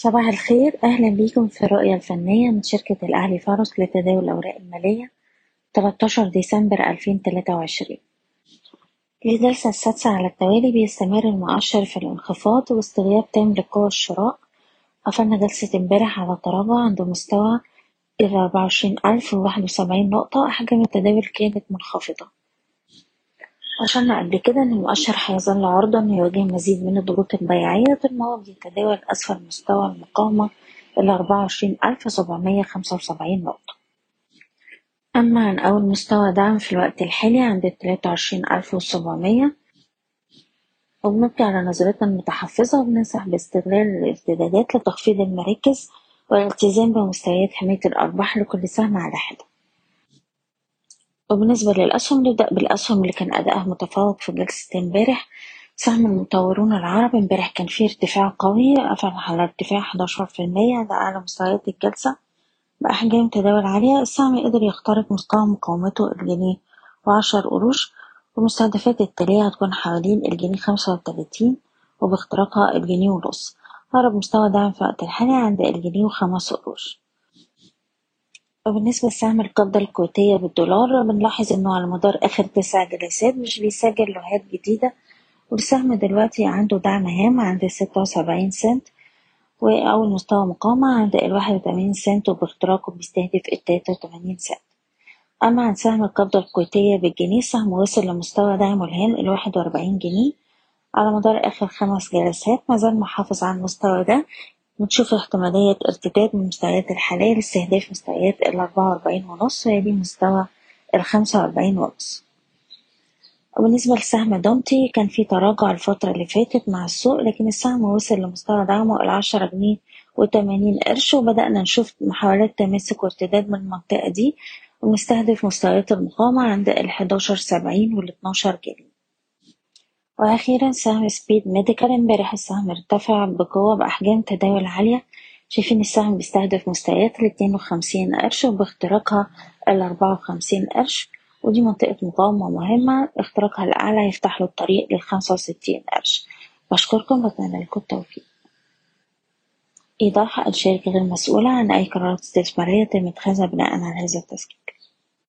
صباح الخير. أهلا بيكم في الرؤية الفنية من شركة الأهلي فارس لتداول الأوراق المالية 13 ديسمبر 2023 للجلسة السادسة على التوالي بيستمر المؤشر في الانخفاض واستغياب تام لقوى الشراء. قفلنا جلسة امبارح على تراجع عند مستوى الأربعة وعشرين ألف وواحد وسبعين نقطة. أحجام التداول كانت منخفضة. أشرنا قبل كده إن المؤشر هيظل عرضة إنه يواجه مزيد من الضغوط البيعية طول ما هو بيتداول أسفل مستوى المقاومة خمسة وسبعين نقطة. أما عن أول مستوى دعم في الوقت الحالي عند ألف وسبعمية وبنبقي على نظرتنا المتحفظة وبننصح باستغلال الارتدادات لتخفيض المراكز والالتزام بمستويات حماية الأرباح لكل سهم على حدة. وبالنسبة للأسهم نبدأ بالأسهم اللي كان أدائها متفوق في جلسة امبارح. سهم المطورون العرب. امبارح كان فيه ارتفاع قوي قفل على ارتفاع 11% ده أعلى مستويات الجلسة بأحجام تداول عالية. السهم قدر يخترق مستوى مقاومته الجنيه وعشر قروش والمستهدفات التالية هتكون حوالين الجنيه خمسة وتلاتين وباختراقها الجنيه ونص. أقرب مستوى دعم في الوقت الحالي عند الجنيه وخمس قروش. وبالنسبة لسهم القبضة الكويتية بالدولار بنلاحظ إنه على مدار آخر تسع جلسات مش بيسجل لوحات جديدة والسهم دلوقتي عنده دعم هام عند ستة وسبعين سنت وأول مستوى مقاومة عند الواحد وتمانين سنت وباختراقه بيستهدف التلاتة وتمانين سنت. أما عن سهم القبضة الكويتية بالجنيه السهم وصل لمستوى دعمه الهام الواحد وأربعين جنيه. على مدار آخر خمس جلسات مازال محافظ على المستوى ده بنشوف احتمالية ارتداد من مستويات الحالية لاستهداف مستويات الأربعة وأربعين ونص ويلي مستوى الخمسة وأربعين ونص. وبالنسبة لسهم دومتي كان في تراجع الفترة اللي فاتت مع السوق لكن السهم وصل لمستوى دعمه العشرة جنيه وتمانين قرش وبدأنا نشوف محاولات تماسك وارتداد من المنطقة دي ومستهدف مستويات المقاومة عند الحداشر سبعين والاتناشر جنيه. وأخيرا سهم سبيد ميديكال امبارح السهم ارتفع بقوة بأحجام تداول عالية. شايفين السهم بيستهدف مستويات الاتنين وخمسين قرش وباختراقها الأربعة وخمسين قرش ودي منطقة مقاومة مهمة. اختراقها الأعلى يفتح له الطريق للخمسة وستين قرش. بشكركم بتمنى لكم التوفيق. إيضاح الشركة غير مسؤولة عن أي قرارات استثمارية تم اتخاذها بناء على هذا التسجيل.